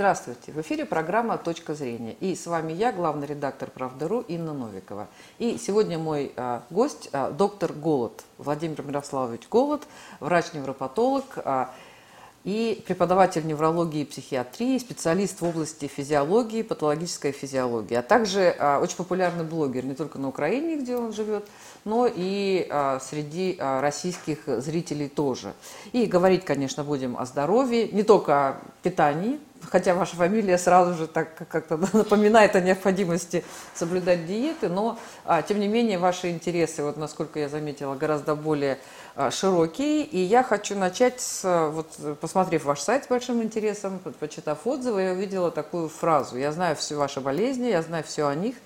Здравствуйте! В эфире программа «Точка зрения». И с вами я, главный редактор «Правда.ру» Инна Новикова. И сегодня мой а, гость а, доктор Голод, Владимир Мирославович Голод, врач-невропатолог а, и преподаватель неврологии и психиатрии, специалист в области физиологии, патологической физиологии, а также а, очень популярный блогер не только на Украине, где он живет, но и а, среди а, российских зрителей тоже. И говорить, конечно, будем о здоровье, не только о питании, хотя ваша фамилия сразу же так как-то напоминает о необходимости соблюдать диеты, но а, тем не менее ваши интересы, вот насколько я заметила, гораздо более а, широкие. И я хочу начать с, вот посмотрев ваш сайт с большим интересом, почитав отзывы, я увидела такую фразу. Я знаю все ваши болезни, я знаю все о них,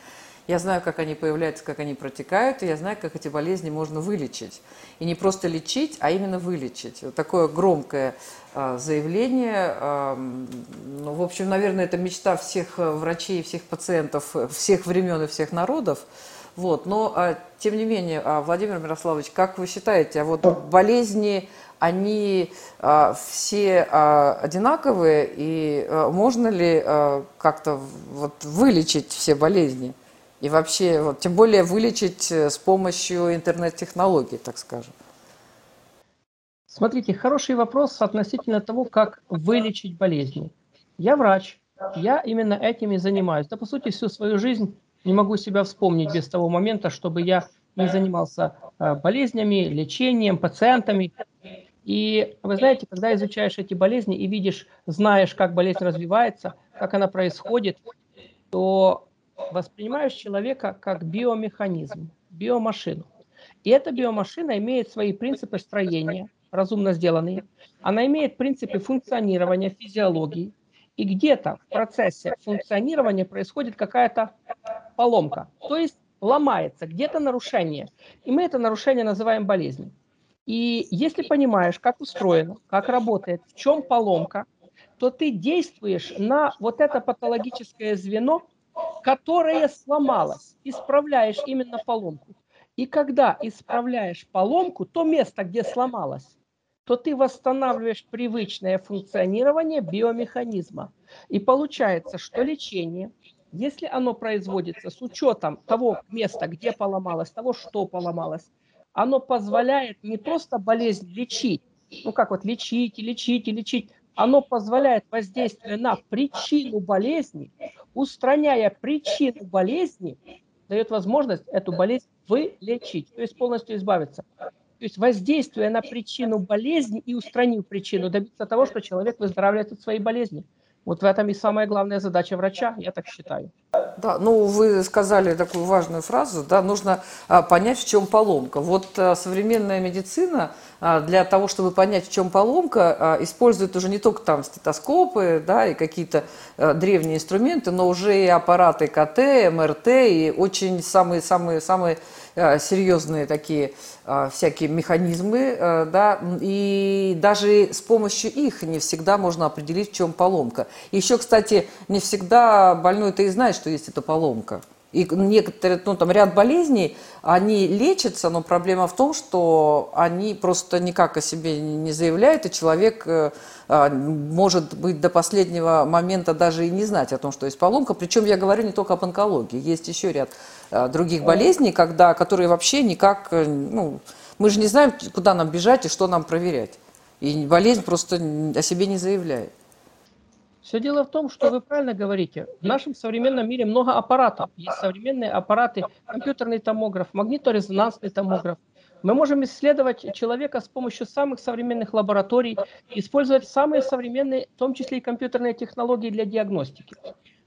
я знаю, как они появляются, как они протекают, и я знаю, как эти болезни можно вылечить. И не просто лечить, а именно вылечить. Вот такое громкое э, заявление. Э, ну, в общем, наверное, это мечта всех врачей, всех пациентов, всех времен и всех народов. Вот. Но, э, тем не менее, э, Владимир Мирославович, как вы считаете, а вот болезни они а, все а, одинаковые, и а, можно ли а, как-то вот вылечить все болезни? И вообще, вот, тем более вылечить э, с помощью интернет-технологий, так скажем. Смотрите, хороший вопрос относительно того, как вылечить болезни. Я врач, я именно этим и занимаюсь. Да, по сути, всю свою жизнь не могу себя вспомнить без того момента, чтобы я не занимался э, болезнями, лечением, пациентами. И вы знаете, когда изучаешь эти болезни и видишь, знаешь, как болезнь развивается, как она происходит, то воспринимаешь человека как биомеханизм, биомашину. И эта биомашина имеет свои принципы строения, разумно сделанные. Она имеет принципы функционирования, физиологии. И где-то в процессе функционирования происходит какая-то поломка, то есть ломается, где-то нарушение. И мы это нарушение называем болезнью. И если понимаешь, как устроено, как работает, в чем поломка, то ты действуешь на вот это патологическое звено, которая сломалась. Исправляешь именно поломку. И когда исправляешь поломку, то место, где сломалось, то ты восстанавливаешь привычное функционирование биомеханизма. И получается, что лечение, если оно производится с учетом того места, где поломалось, того, что поломалось, оно позволяет не просто болезнь лечить, ну как вот лечить и лечить и лечить, оно позволяет воздействие на причину болезни, устраняя причину болезни, дает возможность эту болезнь вылечить, то есть полностью избавиться. То есть воздействие на причину болезни и устранив причину, добиться того, что человек выздоравливает от своей болезни. Вот в этом и самая главная задача врача, я так считаю. Да, ну вы сказали такую важную фразу, да, нужно а, понять, в чем поломка. Вот а, современная медицина а, для того, чтобы понять, в чем поломка, использует уже не только там стетоскопы, да, и какие-то древние инструменты, но уже и аппараты КТ, МРТ и очень самые-самые-самые серьезные такие а, всякие механизмы, а, да, и даже с помощью их не всегда можно определить, в чем поломка. Еще, кстати, не всегда больной-то и знает, что есть эта поломка. И некоторые, ну, там ряд болезней, они лечатся, но проблема в том, что они просто никак о себе не заявляют, и человек э, а, может быть до последнего момента даже и не знать о том, что есть поломка. Причем я говорю не только об онкологии, есть еще ряд а, других болезней, когда, которые вообще никак, э, ну, мы же не знаем, куда нам бежать и что нам проверять. И болезнь просто о себе не заявляет. Все дело в том, что вы правильно говорите. В нашем современном мире много аппаратов. Есть современные аппараты, компьютерный томограф, магниторезонансный томограф. Мы можем исследовать человека с помощью самых современных лабораторий, использовать самые современные, в том числе и компьютерные технологии для диагностики.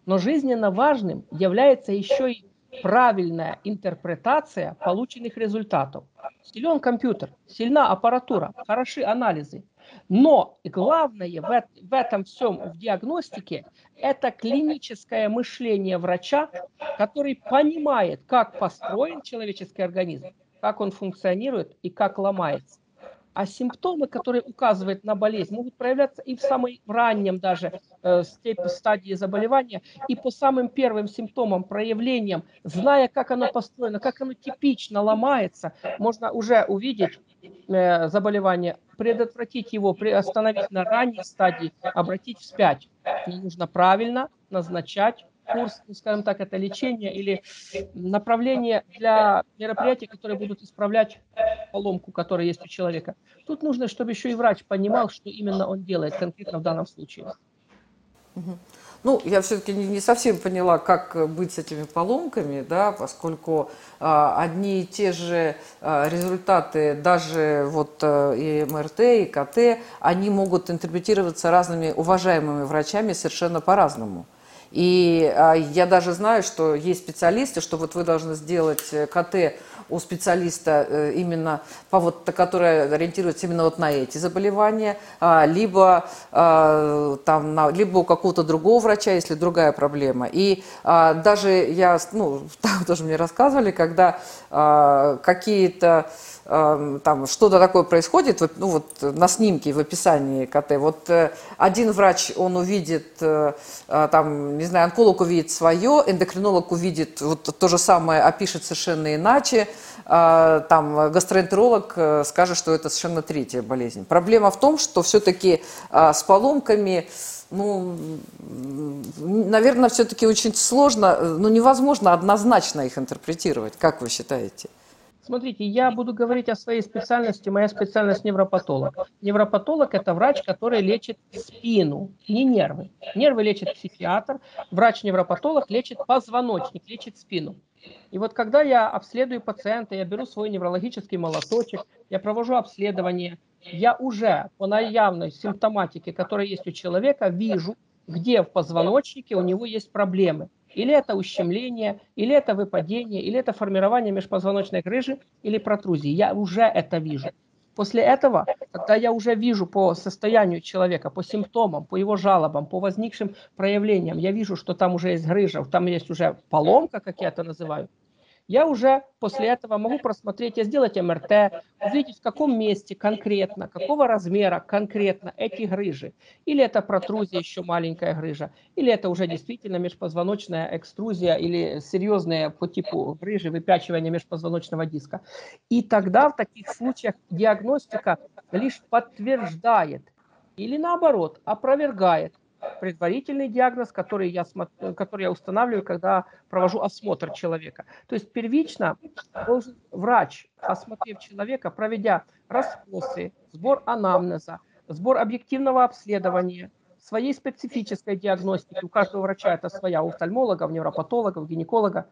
Но жизненно важным является еще и правильная интерпретация полученных результатов. Силен компьютер, сильна аппаратура, хороши анализы – но главное в, в этом всем, в диагностике, это клиническое мышление врача, который понимает, как построен человеческий организм, как он функционирует и как ломается. А симптомы, которые указывают на болезнь, могут проявляться и в самой раннем даже э, стадии заболевания, и по самым первым симптомам, проявлениям, зная, как оно построено, как оно типично ломается, можно уже увидеть э, заболевание, предотвратить его, остановить на ранней стадии, обратить вспять. Не нужно правильно назначать курс, ну, скажем так, это лечение или направление для мероприятий, которые будут исправлять поломку, которая есть у человека. Тут нужно, чтобы еще и врач понимал, что именно он делает конкретно в данном случае. Ну, я все-таки не совсем поняла, как быть с этими поломками, да, поскольку а, одни и те же а, результаты, даже вот а, и МРТ, и КТ, они могут интерпретироваться разными уважаемыми врачами совершенно по-разному. И а, я даже знаю, что есть специалисты, что вот вы должны сделать э, КТ у специалиста э, именно, по вот, который ориентируется именно вот на эти заболевания, а, либо, а, там, на, либо у какого-то другого врача, если другая проблема. И даже я, ну, там тоже мне рассказывали, когда какие-то там что-то такое происходит, ну вот на снимке в описании КТ, вот э, один врач, он увидит, э, там, не знаю, онколог увидит свое, эндокринолог увидит вот то же самое, опишет совершенно иначе, а, там гастроэнтеролог э, скажет, что это совершенно третья болезнь. Проблема в том, что все-таки а, с поломками ну, наверное, все-таки очень сложно, ну, невозможно однозначно их интерпретировать. Как вы считаете? Смотрите, я буду говорить о своей специальности. Моя специальность невропатолог. Невропатолог – это врач, который лечит спину, не нервы. Нервы лечит психиатр, врач-невропатолог лечит позвоночник, лечит спину. И вот когда я обследую пациента, я беру свой неврологический молоточек, я провожу обследование, я уже по наявной симптоматике, которая есть у человека, вижу, где в позвоночнике у него есть проблемы. Или это ущемление, или это выпадение, или это формирование межпозвоночной грыжи, или протрузии. Я уже это вижу. После этого, когда я уже вижу по состоянию человека, по симптомам, по его жалобам, по возникшим проявлениям, я вижу, что там уже есть грыжа, там есть уже поломка, как я это называю, я уже после этого могу просмотреть и сделать МРТ, увидеть в каком месте конкретно, какого размера конкретно эти грыжи. Или это протрузия, еще маленькая грыжа, или это уже действительно межпозвоночная экструзия или серьезные по типу грыжи, выпячивание межпозвоночного диска. И тогда в таких случаях диагностика лишь подтверждает или наоборот опровергает предварительный диагноз, который я, который я устанавливаю, когда провожу осмотр человека. То есть первично должен врач, осмотрев человека, проведя расспросы, сбор анамнеза, сбор объективного обследования, своей специфической диагностики, у каждого врача это своя, у невропатолога, у гинеколога,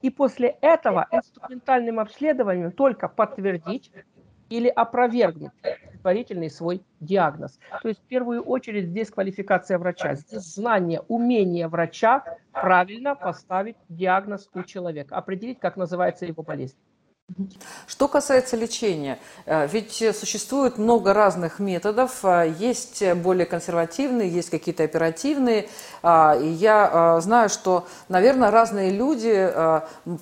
и после этого инструментальным обследованием только подтвердить или опровергнуть предварительный свой диагноз. То есть в первую очередь здесь квалификация врача, здесь знание, умение врача правильно поставить диагноз у человека, определить, как называется его болезнь. Что касается лечения, э, ведь существует много разных методов, э, есть более консервативные, есть какие-то оперативные, а, и я э, знаю, что, наверное, разные люди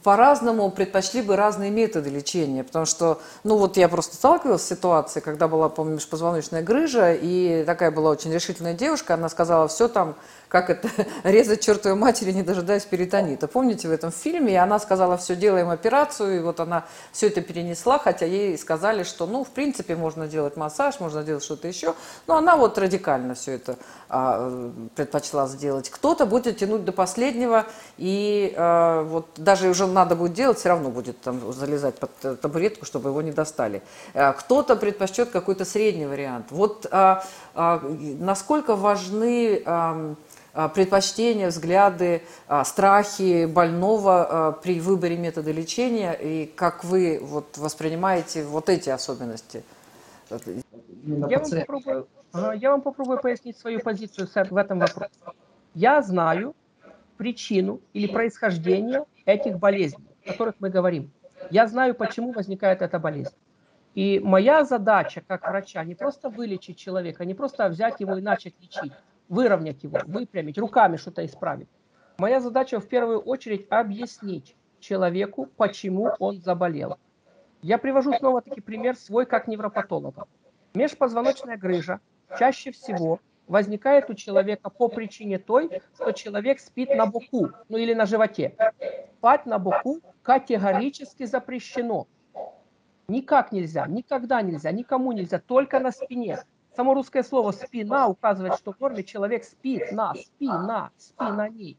по-разному предпочли бы разные методы лечения, потому что, ну вот я просто сталкивалась с ситуацией, когда была, помню, межпозвоночная грыжа, и такая была очень решительная девушка, она сказала, все там как это, резать чертовой матери, не дожидаясь перитонита. Помните в этом фильме? И она сказала, все, делаем операцию, и вот она все это перенесла, хотя ей сказали, что, ну, в принципе, можно делать массаж, можно делать что-то еще, но она вот радикально все это предпочла сделать. Кто-то будет тянуть до последнего, и а, вот даже уже надо будет делать, все равно будет там залезать под табуретку, чтобы его не достали. А, кто-то предпочтет какой-то средний вариант. Вот а, а, насколько важны... А, а, предпочтения, взгляды, а, страхи больного а, при выборе метода лечения и как вы вот воспринимаете вот эти особенности? Я вам, попробую, я вам попробую пояснить свою позицию в этом вопросе. Я знаю причину или происхождение этих болезней, о которых мы говорим. Я знаю, почему возникает эта болезнь. И моя задача как врача не просто вылечить человека, не просто взять его и начать лечить, выровнять его, выпрямить, руками что-то исправить. Моя задача в первую очередь объяснить человеку, почему он заболел. Я привожу снова-таки пример свой как невропатолога. Межпозвоночная грыжа чаще всего возникает у человека по причине той, что человек спит на боку, ну или на животе. Спать на боку категорически запрещено. Никак нельзя, никогда нельзя, никому нельзя, только на спине. Само русское слово «спина» указывает, что в норме человек спит на, спина, спи на ней.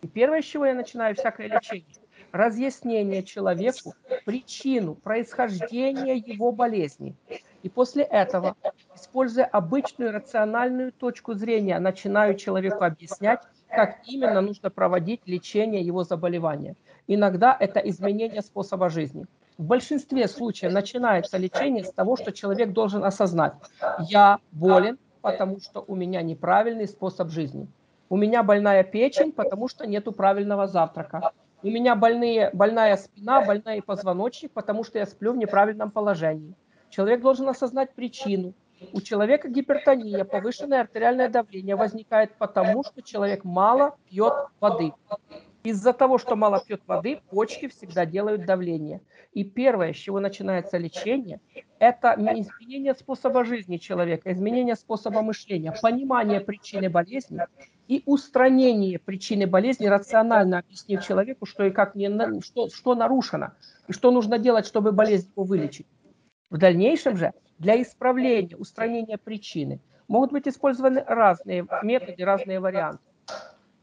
И первое, с чего я начинаю всякое лечение, разъяснение человеку причину происхождения его болезни. И после этого, используя обычную рациональную точку зрения, начинаю человеку объяснять, как именно нужно проводить лечение его заболевания. Иногда это изменение способа жизни. В большинстве случаев начинается лечение с того, что человек должен осознать, я болен, потому что у меня неправильный способ жизни. У меня больная печень, потому что нету правильного завтрака. У меня больные, больная спина, больной позвоночник, потому что я сплю в неправильном положении. Человек должен осознать причину. У человека гипертония, повышенное артериальное давление возникает потому, что человек мало пьет воды. Из-за того, что мало пьет воды, почки всегда делают давление. И первое, с чего начинается лечение, это изменение способа жизни человека, изменение способа мышления, понимание причины болезни и устранение причины болезни, рационально объяснив человеку, что и как не, что, что нарушено, и что нужно делать, чтобы болезнь его вылечить. В дальнейшем же для исправления, устранения причины могут быть использованы разные методы, разные варианты.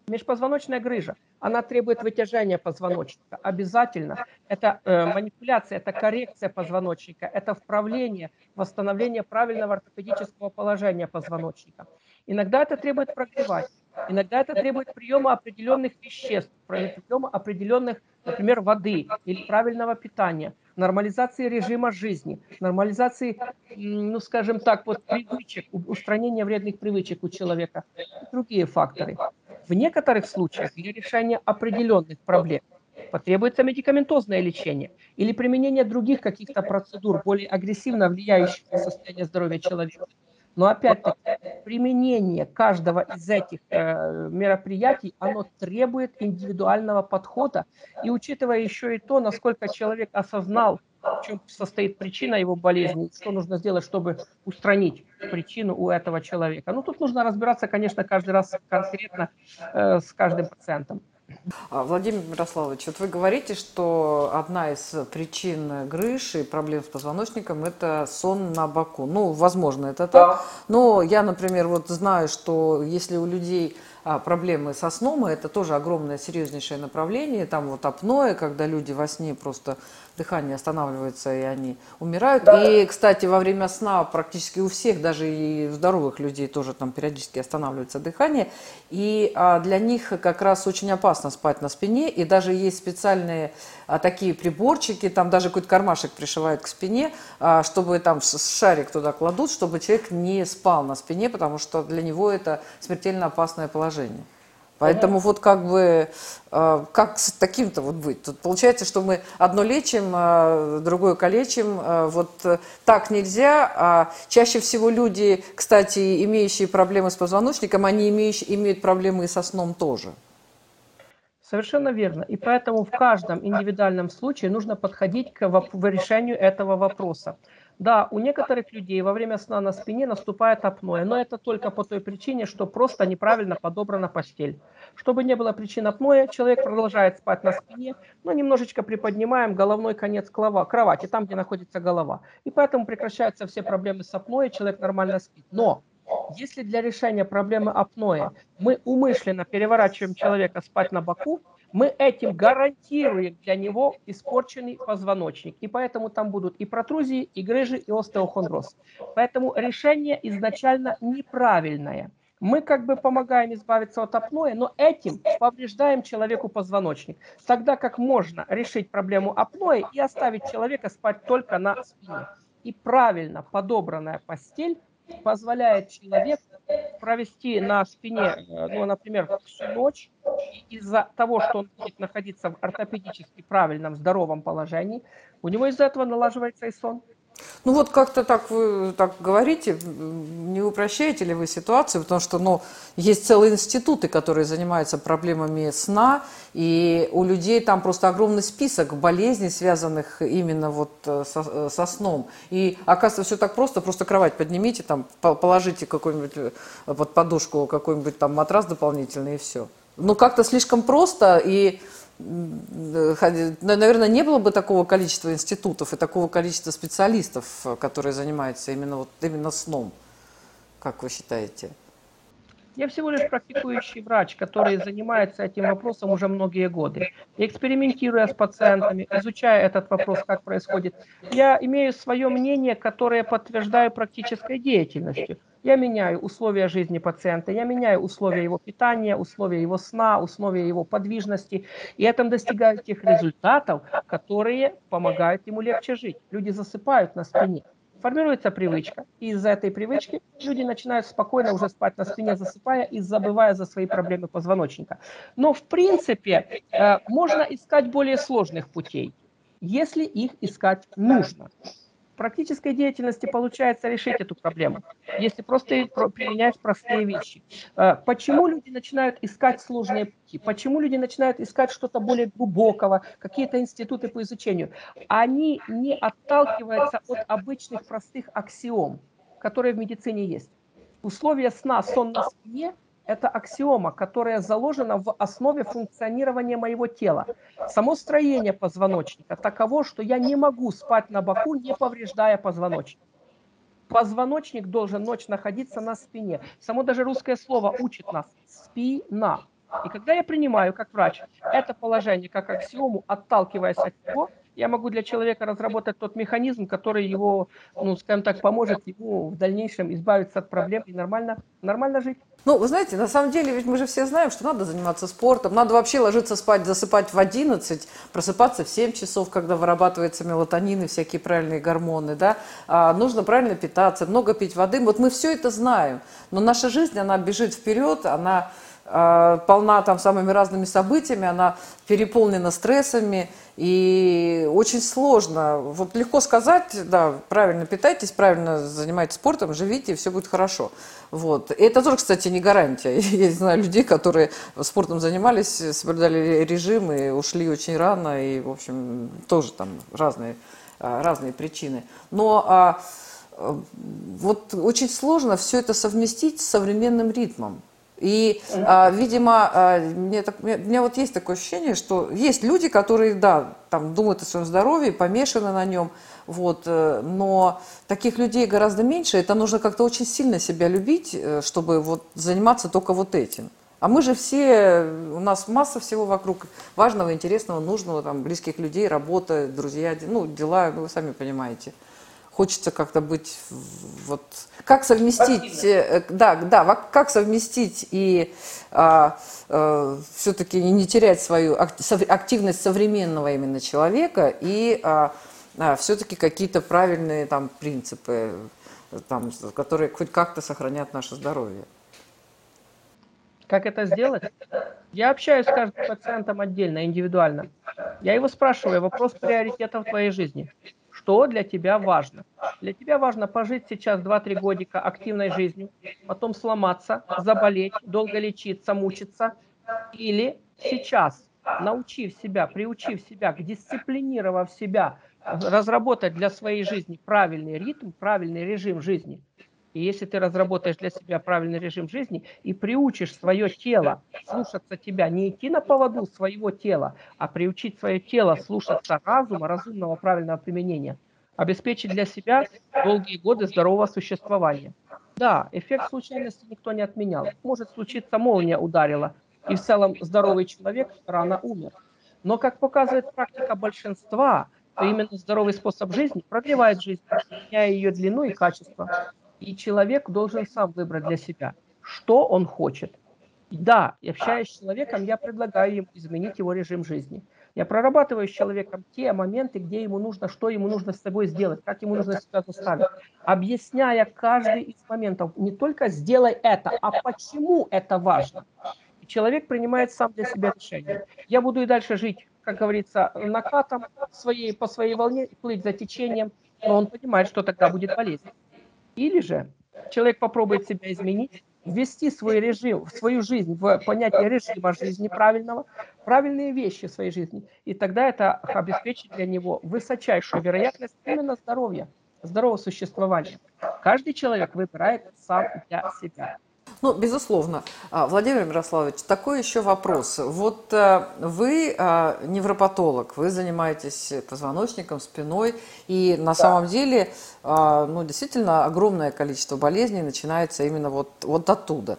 Межпозвоночная грыжа, она требует вытяжения позвоночника. Обязательно. Это э, манипуляция, это коррекция позвоночника, это вправление, восстановление правильного ортопедического положения позвоночника. Иногда это требует прогревать, иногда это требует приема определенных веществ, приема определенных, например, воды или правильного питания – нормализации режима жизни, нормализации, ну скажем так, вот привычек, устранения вредных привычек у человека и другие факторы. В некоторых случаях для решения определенных проблем потребуется медикаментозное лечение или применение других каких-то процедур, более агрессивно влияющих на состояние здоровья человека. Но опять-таки применение каждого из этих э, мероприятий, оно требует индивидуального подхода. И учитывая еще и то, насколько человек осознал, в чем состоит причина его болезни, что нужно сделать, чтобы устранить причину у этого человека. Ну, тут нужно разбираться, конечно, каждый раз конкретно э, с каждым пациентом. А, Владимир Мирославович, вот вы говорите, что одна из причин грыж и проблем с позвоночником – это сон на боку. Ну, возможно, это так. Но я, например, вот знаю, что если у людей а, проблемы со сном, это тоже огромное серьезнейшее направление. Там вот апноэ, когда люди во сне просто дыхание останавливается и они умирают. Да. И, кстати, во время сна практически у всех, даже и здоровых людей тоже там периодически останавливается дыхание. И а, для них как раз очень опасно спать на спине. И даже есть специальные а, такие приборчики, там даже какой-то кармашек пришивают к спине, а, чтобы там шарик туда кладут, чтобы человек не спал на спине, потому что для него это смертельно опасное положение. Поэтому вот как бы, э, как с таким-то вот быть? Тут получается, что мы одно лечим, а другое калечим. Э, вот так нельзя. А чаще всего люди, кстати, имеющие проблемы с позвоночником, они имеющие, имеют проблемы и со сном тоже. Совершенно верно. И поэтому в каждом индивидуальном случае нужно подходить к решению этого вопроса. Да, у некоторых людей во время сна на спине наступает апноэ, но это только по той причине, что просто неправильно подобрана постель. Чтобы не было причин апноэ, человек продолжает спать на спине, но немножечко приподнимаем головной конец кровати, там, где находится голова. И поэтому прекращаются все проблемы с апноэ, человек нормально спит. Но если для решения проблемы апноэ мы умышленно переворачиваем человека спать на боку, мы этим гарантируем для него испорченный позвоночник. И поэтому там будут и протрузии, и грыжи, и остеохондроз. Поэтому решение изначально неправильное. Мы как бы помогаем избавиться от апноэ, но этим повреждаем человеку позвоночник. Тогда как можно решить проблему апноэ и оставить человека спать только на спине. И правильно подобранная постель позволяет человеку провести на спине, э, ну, например, всю ночь, из-за того, что он будет находиться в ортопедически правильном, здоровом положении, у него из-за этого налаживается и сон. Ну вот как-то так вы так говорите, не упрощаете ли вы ситуацию, потому что ну, есть целые институты, которые занимаются проблемами сна, и у людей там просто огромный список болезней, связанных именно вот э, со, э, со сном. И оказывается, все так просто, просто кровать поднимите, там, положите какую-нибудь э, под подушку какой-нибудь там матрас дополнительный и все. Ну как-то слишком просто и наверное, не было бы такого количества институтов и такого количества специалистов, которые занимаются именно, вот, именно сном, как вы считаете? Я всего лишь практикующий врач, который занимается этим вопросом уже многие годы. Экспериментируя с пациентами, изучая этот вопрос, как происходит, я имею свое мнение, которое подтверждаю практической деятельностью. Я меняю условия жизни пациента, я меняю условия его питания, условия его сна, условия его подвижности, и этом достигаю тех результатов, которые помогают ему легче жить. Люди засыпают на спине формируется привычка. И из-за этой привычки люди начинают спокойно уже спать на спине, засыпая и забывая за свои проблемы позвоночника. Но в принципе э, можно искать более сложных путей, если их искать нужно практической деятельности получается решить эту проблему, если просто применять простые вещи. Э, почему люди начинают искать сложные пути? Почему люди начинают искать что-то более глубокого, какие-то институты по изучению? Они не отталкиваются от обычных простых аксиом, которые в медицине есть. Условия сна, сон на спине – это аксиома, которая заложена в основе функционирования моего тела. Само строение позвоночника таково, что я не могу спать на боку, не повреждая позвоночник. Позвоночник должен ночь находиться на спине. Само даже русское слово учит нас «спина». И когда я принимаю, как врач, это положение как аксиому, отталкиваясь от него, я могу для человека разработать тот механизм, который его, ну, скажем так, поможет ему в дальнейшем избавиться от проблем и нормально, нормально жить. Ну, вы знаете, на самом деле, ведь мы же все знаем, что надо заниматься спортом, надо вообще ложиться спать, засыпать в 11, просыпаться в 7 часов, когда вырабатывается мелатонин и всякие правильные гормоны, да, а, нужно правильно питаться, много пить воды, вот мы все это знаем, но наша жизнь, она бежит вперед, она полна там самыми разными событиями, она переполнена стрессами, и очень сложно. Вот легко сказать, да, правильно питайтесь, правильно занимайтесь спортом, живите, и все будет хорошо. Вот. И это тоже, кстати, не гарантия. Я знаю людей, которые спортом занимались, соблюдали режим и ушли очень рано, и, в общем, тоже там разные, а, разные причины. Но а, вот очень сложно все это совместить с современным ритмом. И, а, видимо, а, мне, так, мне, мне вот есть такое ощущение, что есть люди, которые, да, там думают о своем здоровье, помешаны на нем, вот, э, но таких людей гораздо меньше. Это нужно как-то очень сильно себя любить, э, чтобы вот заниматься только вот этим. А мы же все, у нас масса всего вокруг важного, интересного, нужного, там, близких людей, работа, друзья, ну, дела, вы сами понимаете хочется как-то быть вот как совместить э, да да как совместить и а, а, все-таки не терять свою активность современного именно человека и а, а, все-таки какие-то правильные там принципы там которые хоть как-то сохранят наше здоровье как это сделать? Я общаюсь с каждым пациентом отдельно, индивидуально. Я его спрашиваю, вопрос приоритета в твоей жизни что для тебя важно. Для тебя важно пожить сейчас 2-3 годика активной жизнью, потом сломаться, заболеть, долго лечиться, мучиться, или сейчас, научив себя, приучив себя, дисциплинировав себя, разработать для своей жизни правильный ритм, правильный режим жизни, и если ты разработаешь для себя правильный режим жизни и приучишь свое тело слушаться тебя, не идти на поводу своего тела, а приучить свое тело слушаться разума, разумного правильного применения, обеспечить для себя долгие годы здорового существования. Да, эффект случайности никто не отменял. Может случиться, молния ударила, и в целом здоровый человек рано умер. Но, как показывает практика большинства, то именно здоровый способ жизни продлевает жизнь, меняя ее длину и качество. И человек должен сам выбрать для себя, что он хочет. Да, общаясь с человеком, я предлагаю ему изменить его режим жизни. Я прорабатываю с человеком те моменты, где ему нужно, что ему нужно с собой сделать, как ему нужно себя заставить, объясняя каждый из моментов. Не только сделай это, а почему это важно. И человек принимает сам для себя решение. Я буду и дальше жить, как говорится, накатом своей, по своей волне, плыть за течением, но он понимает, что тогда будет болезнь. Или же человек попробует себя изменить, ввести свой режим, свою жизнь в понятие режима жизни правильного, правильные вещи в своей жизни, и тогда это обеспечит для него высочайшую вероятность именно здоровья, здорового существования. Каждый человек выбирает сам для себя. Ну, безусловно. А, Владимир Мирославович, такой еще вопрос. Вот э, вы а, невропатолог, вы занимаетесь позвоночником, спиной, и на да. самом деле, а, ну, действительно, огромное количество болезней начинается именно вот, вот оттуда.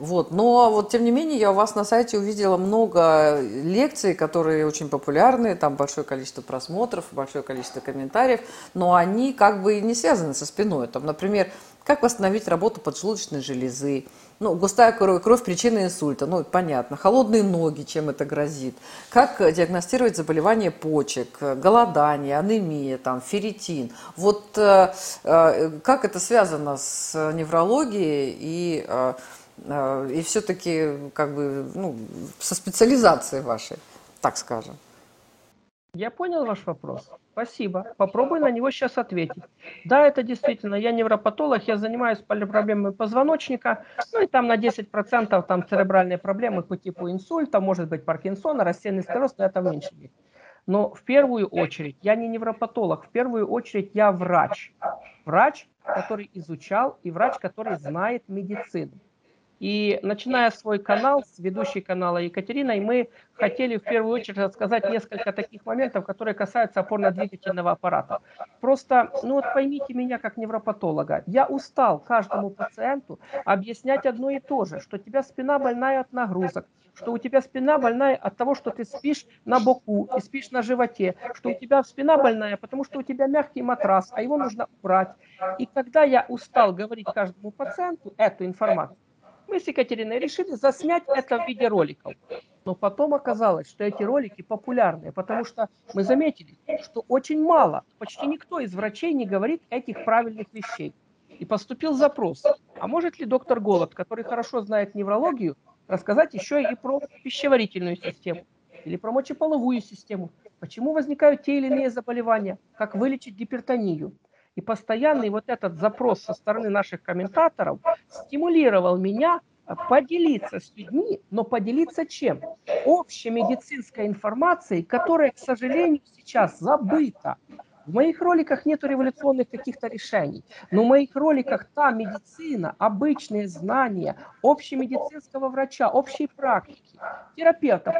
Вот. Но вот тем не менее я у вас на сайте увидела много лекций, которые очень популярны, там большое количество просмотров, большое количество комментариев, но они как бы не связаны со спиной. Там, например, как восстановить работу поджелудочной железы? Ну, густая кровь, кровь причина инсульта, ну, понятно. Холодные ноги, чем это грозит? Как диагностировать заболевания почек, голодание, анемия, там, ферритин? Вот э, э, как это связано с неврологией и, э, э, и все-таки как бы, ну, со специализацией вашей, так скажем? Я понял ваш вопрос. Спасибо. Попробую на него сейчас ответить. Да, это действительно, я невропатолог, я занимаюсь проблемами позвоночника, ну и там на 10% там церебральные проблемы по типу инсульта, может быть Паркинсона, рассеянный склероз, но это меньше. Но в первую очередь я не невропатолог, в первую очередь я врач. Врач, который изучал и врач, который знает медицину. И начиная свой канал с ведущей канала Екатериной, мы хотели в первую очередь рассказать несколько таких моментов, которые касаются опорно-двигательного аппарата. Просто, ну вот поймите меня как невропатолога, я устал каждому пациенту объяснять одно и то же, что у тебя спина больная от нагрузок, что у тебя спина больная от того, что ты спишь на боку и спишь на животе, что у тебя спина больная, потому что у тебя мягкий матрас, а его нужно убрать. И когда я устал говорить каждому пациенту эту информацию, мы с Екатериной решили заснять это в виде роликов. Но потом оказалось, что эти ролики популярны, потому что мы заметили, что очень мало, почти никто из врачей не говорит этих правильных вещей. И поступил запрос, а может ли доктор Голод, который хорошо знает неврологию, рассказать еще и про пищеварительную систему или про мочеполовую систему, почему возникают те или иные заболевания, как вылечить гипертонию, и постоянный вот этот запрос со стороны наших комментаторов стимулировал меня поделиться с людьми, но поделиться чем? Общей медицинской информацией, которая, к сожалению, сейчас забыта. В моих роликах нет революционных каких-то решений, но в моих роликах та медицина, обычные знания общемедицинского врача, общей практики, терапевта,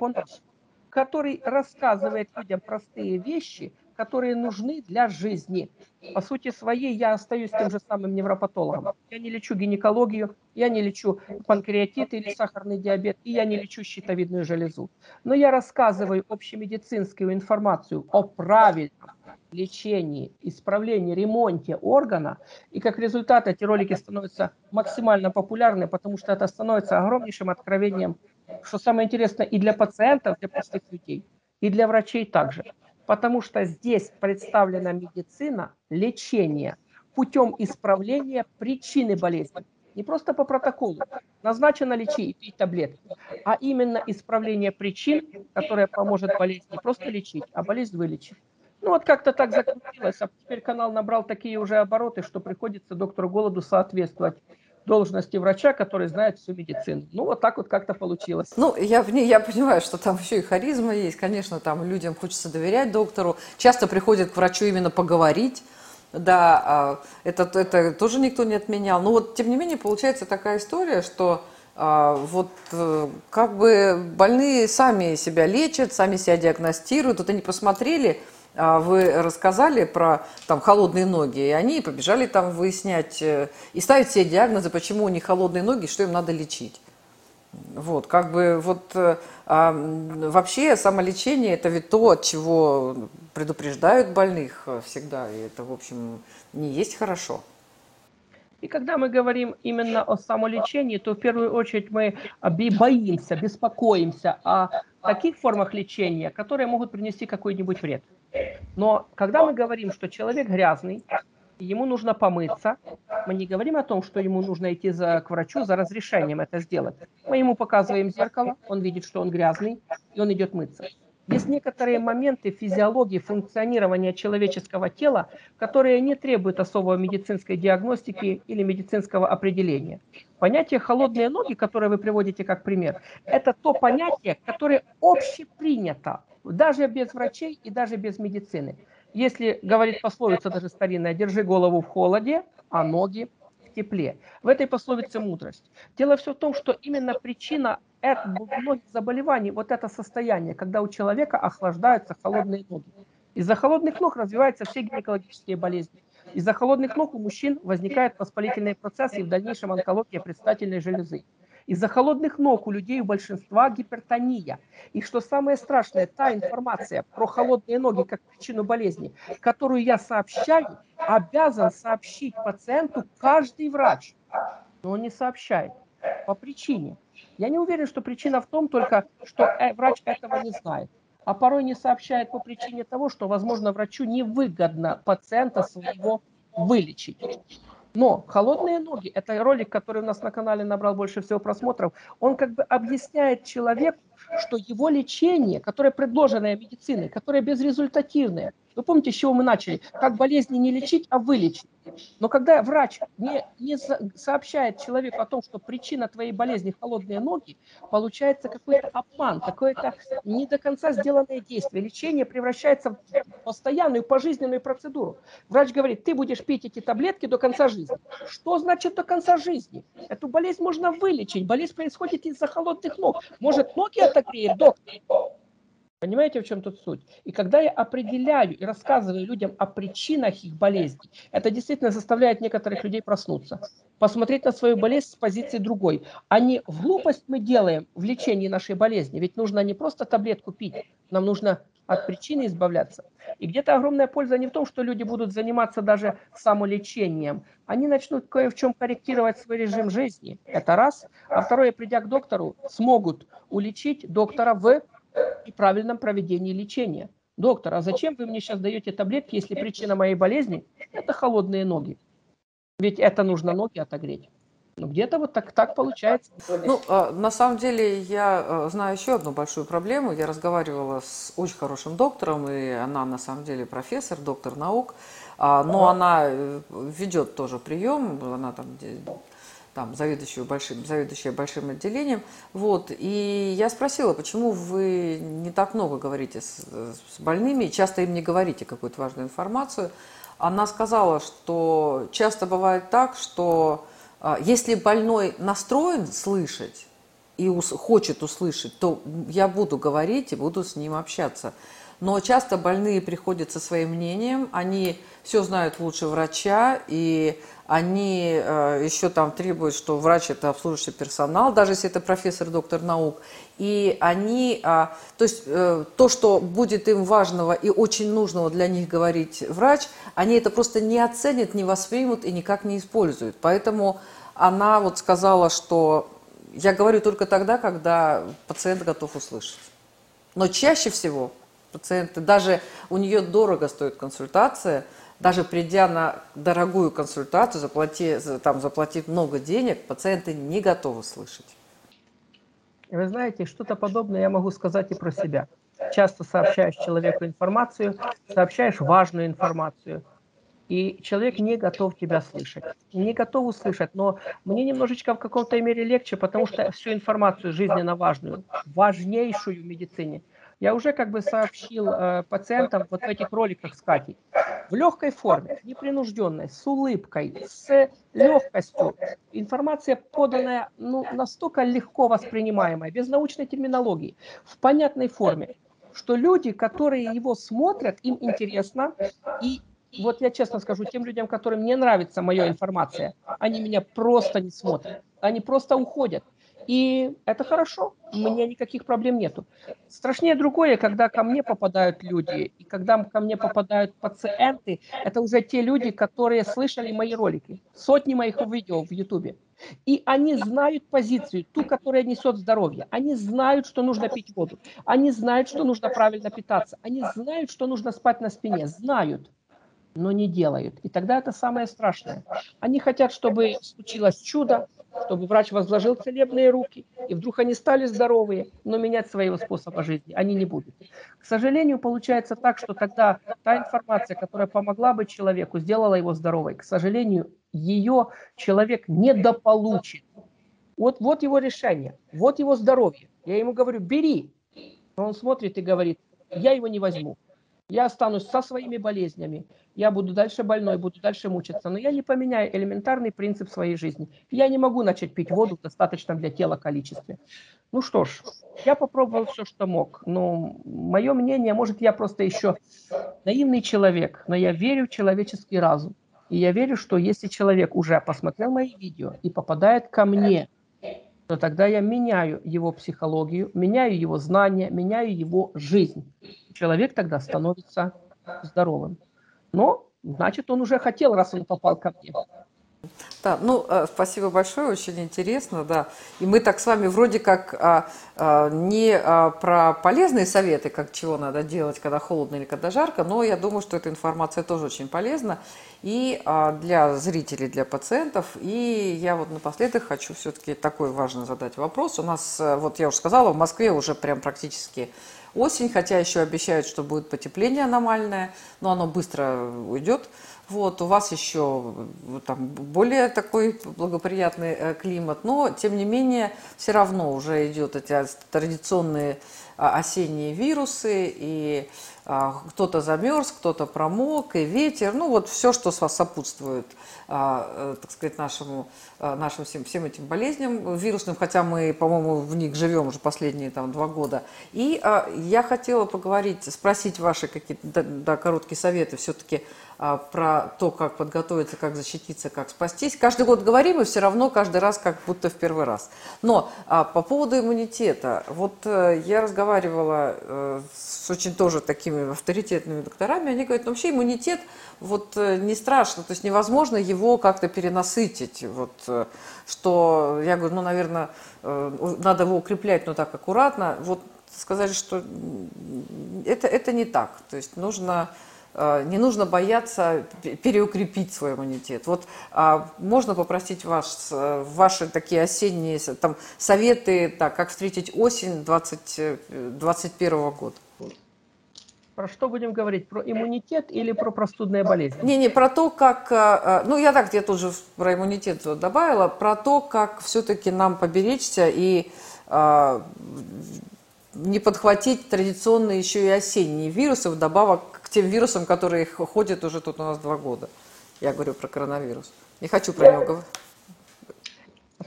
который рассказывает людям простые вещи, которые нужны для жизни. По сути своей я остаюсь тем же самым невропатологом. Я не лечу гинекологию, я не лечу панкреатит или сахарный диабет, и я не лечу щитовидную железу. Но я рассказываю общемедицинскую информацию о правильном лечении, исправлении, ремонте органа. И как результат эти ролики становятся максимально популярны, потому что это становится огромнейшим откровением, что самое интересное и для пациентов, для простых людей, и для врачей также потому что здесь представлена медицина, лечение путем исправления причины болезни. Не просто по протоколу, назначено лечить и пить таблетки, а именно исправление причин, которое поможет болезни не просто лечить, а болезнь вылечить. Ну вот как-то так закрутилось, а теперь канал набрал такие уже обороты, что приходится доктору Голоду соответствовать должности врача, который знает всю медицину. Ну, вот так вот как-то получилось. Ну, я, я понимаю, что там еще и харизма есть. Конечно, там людям хочется доверять доктору. Часто приходят к врачу именно поговорить. Да, а, это, это тоже никто не отменял. Но вот, тем не менее, получается такая история, что а, вот э, как бы больные сами себя лечат, сами себя диагностируют. Вот они посмотрели, вы рассказали про там холодные ноги, и они побежали там выяснять э, и ставить себе диагнозы, почему у них холодные ноги, что им надо лечить. Вот, как бы вот э, а, вообще самолечение это ведь то, от чего предупреждают больных всегда, и это, в общем, не есть хорошо. И когда мы говорим именно о самолечении, то в первую очередь мы боимся, беспокоимся о таких формах лечения, которые могут принести какой-нибудь вред. Но когда мы говорим, что человек грязный, ему нужно помыться, мы не говорим о том, что ему нужно идти за, к врачу за разрешением это сделать. Мы ему показываем зеркало, он видит, что он грязный, и он идет мыться. Есть некоторые моменты физиологии функционирования человеческого тела, которые не требуют особой медицинской диагностики или медицинского определения. Понятие «холодные ноги», которое вы приводите как пример, это то понятие, которое общепринято, даже без врачей и даже без медицины. Если говорит пословица даже старинная, держи голову в холоде, а ноги в тепле. В этой пословице мудрость. Дело все в том, что именно причина многих заболеваний, вот это состояние, когда у человека охлаждаются холодные ноги. Из-за холодных ног развиваются все гинекологические болезни. Из-за холодных ног у мужчин возникают воспалительные процессы и в дальнейшем онкология предстательной железы. Из-за холодных ног у людей у большинства гипертония. И что самое страшное, та информация про холодные ноги как причину болезни, которую я сообщаю, обязан сообщить пациенту каждый врач. Но он не сообщает. По причине. Я не уверен, что причина в том только, что э, врач этого не знает. А порой не сообщает по причине того, что, возможно, врачу невыгодно пациента своего вылечить. Но холодные ноги, это ролик, который у нас на канале набрал больше всего просмотров, он как бы объясняет человеку, что его лечение, которое предложенное медициной, которое безрезультативное, вы помните, с чего мы начали? Как болезни не лечить, а вылечить. Но когда врач не, не сообщает человеку о том, что причина твоей болезни холодные ноги, получается какой-то обман, какое-то не до конца сделанное действие. Лечение превращается в постоянную пожизненную процедуру. Врач говорит, ты будешь пить эти таблетки до конца жизни. Что значит до конца жизни? Эту болезнь можно вылечить. Болезнь происходит из-за холодных ног. Может, ноги отогреет доктор? Понимаете, в чем тут суть? И когда я определяю и рассказываю людям о причинах их болезней, это действительно заставляет некоторых людей проснуться, посмотреть на свою болезнь с позиции другой. А не в глупость мы делаем в лечении нашей болезни, ведь нужно не просто таблетку пить, нам нужно от причины избавляться. И где-то огромная польза не в том, что люди будут заниматься даже самолечением. Они начнут кое в чем корректировать свой режим жизни. Это раз. А второе, придя к доктору, смогут улечить доктора в и правильном проведении лечения. Доктор, а зачем вы мне сейчас даете таблетки, если причина моей болезни – это холодные ноги? Ведь это нужно ноги отогреть. Ну, где-то вот так, так получается. Ну, а, на самом деле, я а, знаю еще одну большую проблему. Я разговаривала с очень хорошим доктором, и она на самом деле профессор, доктор наук, а, но она э, ведет тоже прием, она там там, заведующую большим, заведующая большим отделением. Вот. И я спросила, почему вы не так много говорите с, с больными, часто им не говорите какую-то важную информацию. Она сказала, что часто бывает так, что а, если больной настроен слышать и ус, хочет услышать, то я буду говорить и буду с ним общаться. Но часто больные приходят со своим мнением, они все знают лучше врача, и они э, еще там требуют, что врач это обслуживающий персонал, даже если это профессор, доктор наук. И они, э, то есть э, то, что будет им важного и очень нужного для них говорить врач, они это просто не оценят, не воспримут и никак не используют. Поэтому она вот сказала, что я говорю только тогда, когда пациент готов услышать. Но чаще всего пациенты, даже у нее дорого стоит консультация – даже придя на дорогую консультацию, заплати, там, заплатив много денег, пациенты не готовы слышать. Вы знаете, что-то подобное я могу сказать и про себя. Часто сообщаешь человеку информацию, сообщаешь важную информацию, и человек не готов тебя слышать. Не готов услышать, но мне немножечко в каком-то мере легче, потому что всю информацию жизненно важную, важнейшую в медицине, я уже как бы сообщил э, пациентам вот в этих роликах с Катей. В легкой форме, непринужденной, с улыбкой, с легкостью. Информация поданная ну, настолько легко воспринимаемая, без научной терминологии, в понятной форме, что люди, которые его смотрят, им интересно, и вот я честно скажу, тем людям, которым не нравится моя информация, они меня просто не смотрят. Они просто уходят. И это хорошо, у меня никаких проблем нету. Страшнее другое, когда ко мне попадают люди, и когда ко мне попадают пациенты, это уже те люди, которые слышали мои ролики, сотни моих видео в Ютубе. И они знают позицию, ту, которая несет здоровье. Они знают, что нужно пить воду. Они знают, что нужно правильно питаться. Они знают, что нужно спать на спине. Знают но не делают. И тогда это самое страшное. Они хотят, чтобы случилось чудо, чтобы врач возложил целебные руки, и вдруг они стали здоровые, но менять своего способа жизни они не будут. К сожалению, получается так, что тогда та информация, которая помогла бы человеку, сделала его здоровой, к сожалению, ее человек недополучит. Вот, вот его решение, вот его здоровье. Я ему говорю, бери. Но он смотрит и говорит, я его не возьму. Я останусь со своими болезнями, я буду дальше больной, буду дальше мучиться, но я не поменяю элементарный принцип своей жизни. Я не могу начать пить воду в достаточном для тела количестве. Ну что ж, я попробовал все, что мог. Но мое мнение, может, я просто еще наивный человек, но я верю в человеческий разум. И я верю, что если человек уже посмотрел мои видео и попадает ко мне, то тогда я меняю его психологию, меняю его знания, меняю его жизнь. Человек тогда становится здоровым. Но, значит, он уже хотел, раз он попал ко мне. Да, ну, э, спасибо большое, очень интересно, да. И мы так с вами вроде как а, а, не а, про полезные советы, как чего надо делать, когда холодно или когда жарко, но я думаю, что эта информация тоже очень полезна и а, для зрителей, для пациентов. И я вот напоследок хочу все-таки такой важный задать вопрос. У нас, э, вот я уже сказала, в Москве уже прям практически осень, хотя еще обещают, что будет потепление аномальное, но оно быстро уйдет. Вот, у вас еще там более такой благоприятный э, климат, но тем не менее все равно уже идет эти традиционные а, осенние вирусы, и кто-то замерз, кто-то промок, и ветер, ну вот все, что сопутствует, а, э, так сказать, нашему, нашим всем, всем этим болезням вирусным, хотя мы, по-моему, в них живем уже последние там два года. И я хотела поговорить, спросить ваши какие-то да, короткие советы все-таки а, про то, как подготовиться, как защититься, как спастись. Каждый год говорим, и все равно каждый раз как будто в первый раз. Но а, по поводу иммунитета. Вот э, я разговаривала э, с очень тоже такими авторитетными докторами. Они говорят, ну, вообще иммунитет вот э, не страшно, то есть невозможно его как-то перенасытить. Вот, что я говорю, ну, наверное, надо его укреплять, но так аккуратно. Вот сказали, что это, это не так. То есть нужно Э, не нужно бояться переукрепить свой иммунитет. Вот а, можно попросить вас, э, ваши такие осенние там, советы, так, как встретить осень 2021 э, года? Про что будем говорить? Про иммунитет или про простудные болезни? Не, не, про то, как, ну я так, я тоже про иммунитет добавила, про то, как все-таки нам поберечься и не подхватить традиционные еще и осенние вирусы, вдобавок тем вирусам, которые ходят уже тут у нас два года. Я говорю про коронавирус. Не хочу про него говорить.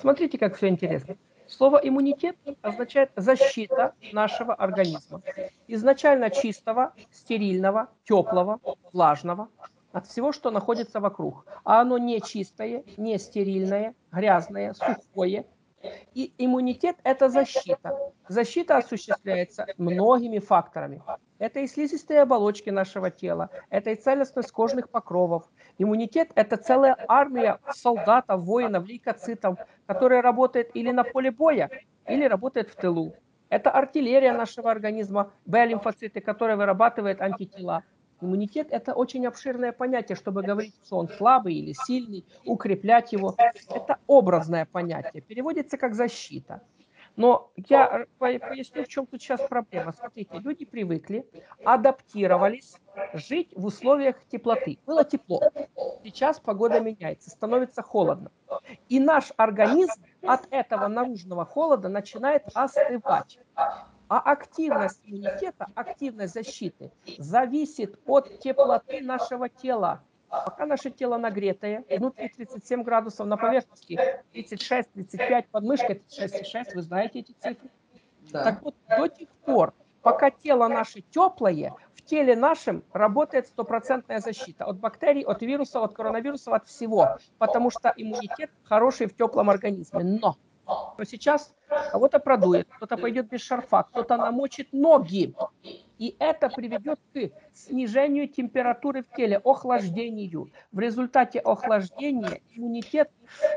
Смотрите, как все интересно. Слово иммунитет означает защита нашего организма. Изначально чистого, стерильного, теплого, влажного, от всего, что находится вокруг. А оно не чистое, не стерильное, грязное, сухое. И иммунитет – это защита. Защита осуществляется многими факторами. Это и слизистые оболочки нашего тела, это и целостность кожных покровов. Иммунитет – это целая армия солдатов, воинов, лейкоцитов, которые работают или на поле боя, или работают в тылу. Это артиллерия нашего организма, Б-лимфоциты, которые вырабатывают антитела. Иммунитет – это очень обширное понятие, чтобы говорить, что он слабый или сильный, укреплять его. Это образное понятие, переводится как защита. Но я поясню, в чем тут сейчас проблема. Смотрите, люди привыкли, адаптировались жить в условиях теплоты. Было тепло. Сейчас погода меняется, становится холодно. И наш организм от этого наружного холода начинает остывать. А активность иммунитета, активность защиты зависит от теплоты нашего тела. Пока наше тело нагретое, внутри 37 градусов, на поверхности 36-35, под мышкой 36,6, вы знаете эти цифры? Да. Так вот, до тех пор, пока тело наше теплое, в теле нашем работает стопроцентная защита от бактерий, от вирусов, от коронавирусов, от всего, потому что иммунитет хороший в теплом организме. Но то сейчас кого-то продует, кто-то пойдет без шарфа, кто-то намочит ноги. И это приведет к снижению температуры в теле, охлаждению. В результате охлаждения иммунитет,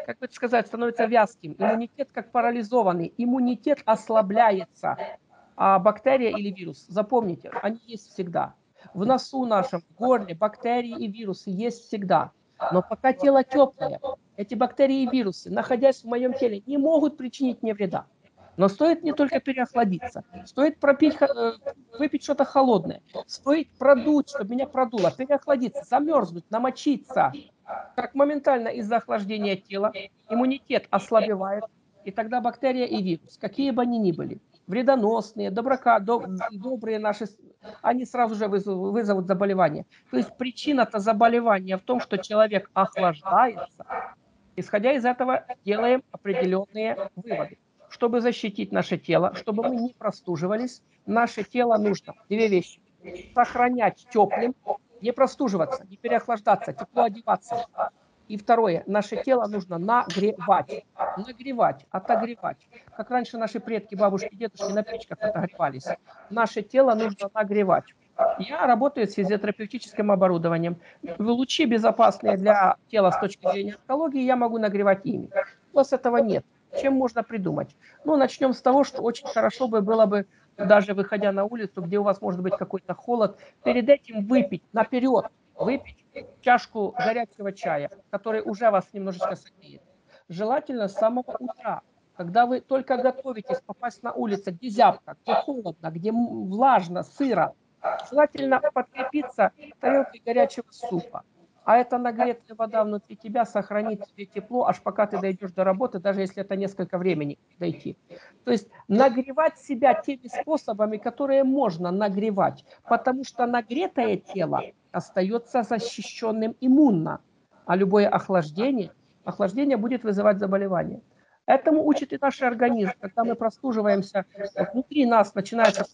как бы сказать, становится вязким. Иммунитет как парализованный. Иммунитет ослабляется. А бактерия или вирус, запомните, они есть всегда. В носу нашем, в горле бактерии и вирусы есть всегда. Но пока тело теплое, эти бактерии и вирусы, находясь в моем теле, не могут причинить мне вреда. Но стоит не только переохладиться, стоит пропить, э, выпить что-то холодное, стоит продуть, чтобы меня продуло, переохладиться, замерзнуть, намочиться. Как моментально из-за охлаждения тела иммунитет ослабевает, и тогда бактерия и вирус, какие бы они ни были, вредоносные, доброка, доб, добрые наши, они сразу же вызовут, вызовут заболевание. То есть причина-то заболевания в том, что человек охлаждается. Исходя из этого делаем определенные выводы чтобы защитить наше тело, чтобы мы не простуживались, наше тело нужно две вещи. Сохранять теплым, не простуживаться, не переохлаждаться, тепло одеваться. И второе, наше тело нужно нагревать. Нагревать, отогревать. Как раньше наши предки, бабушки, дедушки на печках отогревались. Наше тело нужно нагревать. Я работаю с физиотерапевтическим оборудованием. Лучи безопасные для тела с точки зрения экологии я могу нагревать ими. У вас этого нет. Чем можно придумать? Ну, начнем с того, что очень хорошо бы было бы, даже выходя на улицу, где у вас может быть какой-то холод, перед этим выпить, наперед, выпить чашку горячего чая, который уже вас немножечко согреет. Желательно с самого утра, когда вы только готовитесь попасть на улицу, где зябко, где холодно, где влажно, сыро, желательно подкрепиться тарелкой горячего супа а эта нагретая вода внутри тебя сохранит тебе тепло, аж пока ты дойдешь до работы, даже если это несколько времени дойти. То есть нагревать себя теми способами, которые можно нагревать, потому что нагретое тело остается защищенным иммунно, а любое охлаждение, охлаждение будет вызывать заболевание. Этому учит и наш организм. Когда мы простуживаемся, внутри нас начинается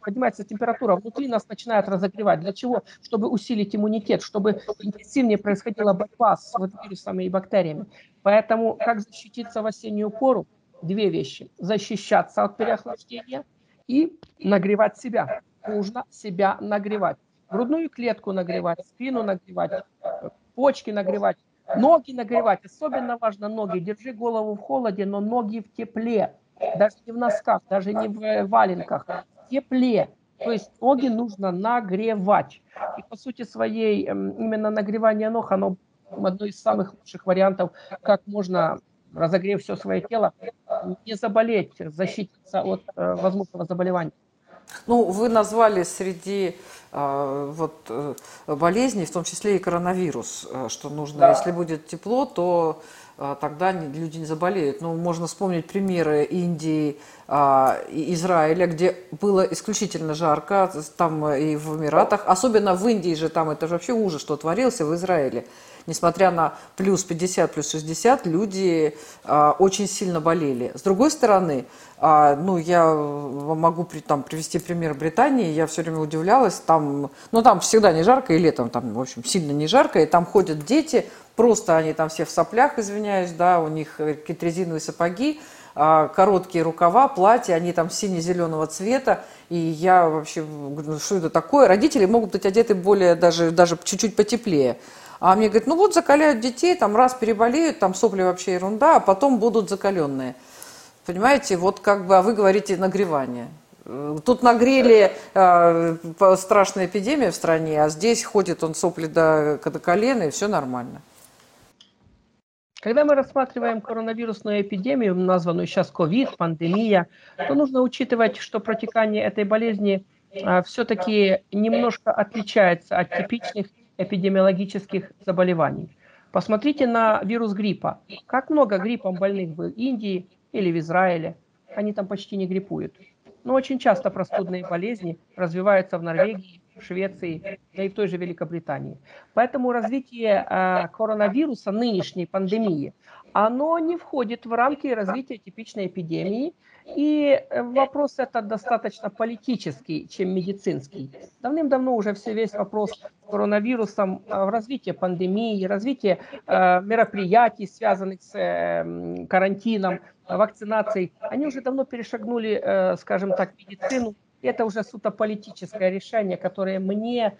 поднимается температура, внутри нас начинает разогревать. Для чего? Чтобы усилить иммунитет, чтобы интенсивнее происходила борьба с вирусами и бактериями. Поэтому как защититься в осеннюю пору? Две вещи. Защищаться от переохлаждения и нагревать себя. Нужно себя нагревать. Грудную клетку нагревать, спину нагревать, почки нагревать, Ноги нагревать, особенно важно ноги. Держи голову в холоде, но ноги в тепле. Даже не в носках, даже не в э, валенках. В тепле. То есть ноги нужно нагревать. И по сути своей эм, именно нагревание ног, оно одно из самых лучших вариантов, как можно, разогрев все свое тело, не заболеть, защититься от э, возможного заболевания. Ну, вы назвали среди вот, э, болезней, в том числе и коронавирус, э, что нужно, да. если будет тепло, то э, тогда люди не заболеют. Ну, можно вспомнить примеры Индии э, и Израиля, где было исключительно жарко, там и в Эмиратах, особенно в Индии же, там это же вообще ужас, что творился в Израиле несмотря на плюс 50, плюс 60, люди а, очень сильно болели. С другой стороны, а, ну, я могу при, там, привести пример Британии, я все время удивлялась, там, ну, там всегда не жарко, и летом там, в общем, сильно не жарко, и там ходят дети, просто они там все в соплях, извиняюсь, да, у них какие-то резиновые сапоги, а, короткие рукава, платья, они там сине-зеленого цвета, и я вообще, ну, что это такое? Родители могут быть одеты более, даже, даже чуть-чуть потеплее. А мне говорят, ну вот закаляют детей, там раз переболеют, там сопли вообще ерунда, а потом будут закаленные. Понимаете, вот как бы, а вы говорите нагревание. Тут нагрели э, страшная эпидемия в стране, а здесь ходит он сопли до, до колена, и все нормально. Когда мы рассматриваем коронавирусную эпидемию, названную сейчас ковид, пандемия, то нужно учитывать, что протекание этой болезни э, все-таки немножко отличается от типичных эпидемиологических заболеваний. Посмотрите на вирус гриппа. Как много гриппом больных в Индии или в Израиле. Они там почти не гриппуют. Но очень часто простудные болезни развиваются в Норвегии, в Швеции, да и в той же Великобритании. Поэтому развитие э, коронавируса, нынешней пандемии, оно не входит в рамки развития типичной эпидемии, и э, вопрос этот достаточно политический, чем медицинский. Давным-давно уже все весь вопрос с коронавирусом, э, развитие пандемии, развитие э, мероприятий, связанных с э, карантином, вакцинацией, они уже давно перешагнули, скажем так, медицину. Это уже суто политическое решение, которое мне,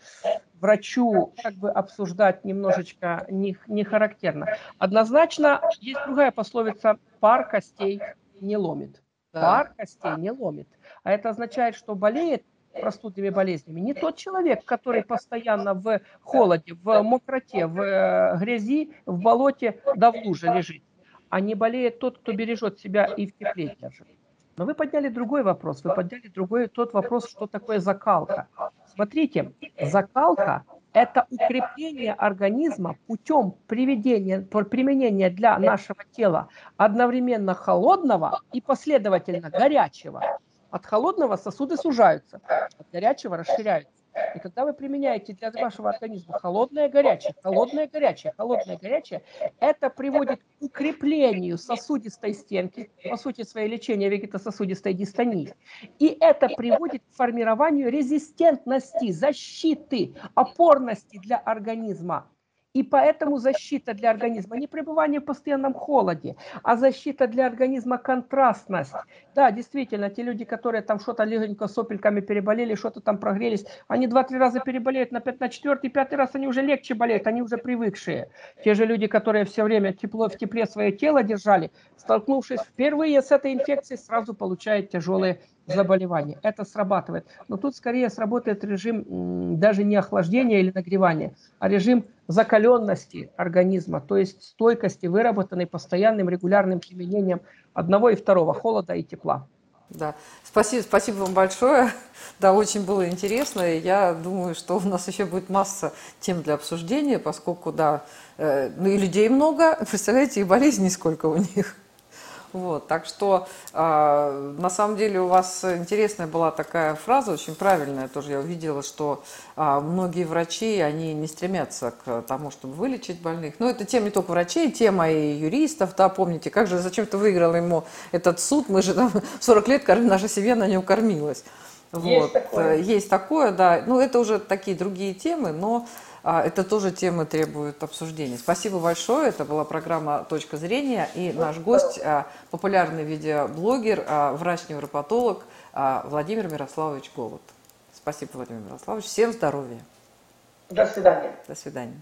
врачу, как бы обсуждать немножечко не, не характерно. Однозначно есть другая пословица «пар костей не ломит». Пар костей не ломит. А это означает, что болеет простудными болезнями не тот человек, который постоянно в холоде, в мокроте, в э, грязи, в болоте, да в луже лежит, а не болеет тот, кто бережет себя и в тепле держит. Но вы подняли другой вопрос, вы подняли другой тот вопрос, что такое закалка. Смотрите, закалка – это укрепление организма путем приведения, применения для нашего тела одновременно холодного и последовательно горячего. От холодного сосуды сужаются, от горячего расширяются. И когда вы применяете для вашего организма холодное горячее, холодное горячее, холодное горячее, это приводит к укреплению сосудистой стенки, по сути своей лечение вегетососудистой дистонии. И это приводит к формированию резистентности, защиты, опорности для организма. И поэтому защита для организма не пребывание в постоянном холоде, а защита для организма контрастность. Да, действительно, те люди, которые там что-то легонько сопельками переболели, что-то там прогрелись, они два-три раза переболеют, на, пять, на четвертый, пятый раз они уже легче болеют, они уже привыкшие. Те же люди, которые все время тепло в тепле свое тело держали, столкнувшись впервые с этой инфекцией, сразу получают тяжелые заболевания. Это срабатывает. Но тут скорее сработает режим даже не охлаждения или нагревания, а режим закаленности организма, то есть стойкости, выработанной постоянным регулярным применением одного и второго, холода и тепла. Да, спасибо, спасибо вам большое. Да, очень было интересно. И я думаю, что у нас еще будет масса тем для обсуждения, поскольку, да, э, ну и людей много, представляете, и болезней сколько у них. Вот, так что э, на самом деле у вас интересная была такая фраза, очень правильная тоже. Я увидела, что э, многие врачи, они не стремятся к тому, чтобы вылечить больных. Но это тема не только врачей, тема и юристов. Да, помните, как же зачем-то выиграл ему этот суд, мы же там 40 лет, наша семья на нем кормилась. Есть вот. такое. Есть такое, да. Ну, это уже такие другие темы, но это тоже темы требуют обсуждения. Спасибо большое. Это была программа «Точка зрения». И наш гость, а, популярный видеоблогер, а, врач-невропатолог Владимир Мирославович Голод. Спасибо, Владимир Мирославович. Всем здоровья. До свидания. До свидания.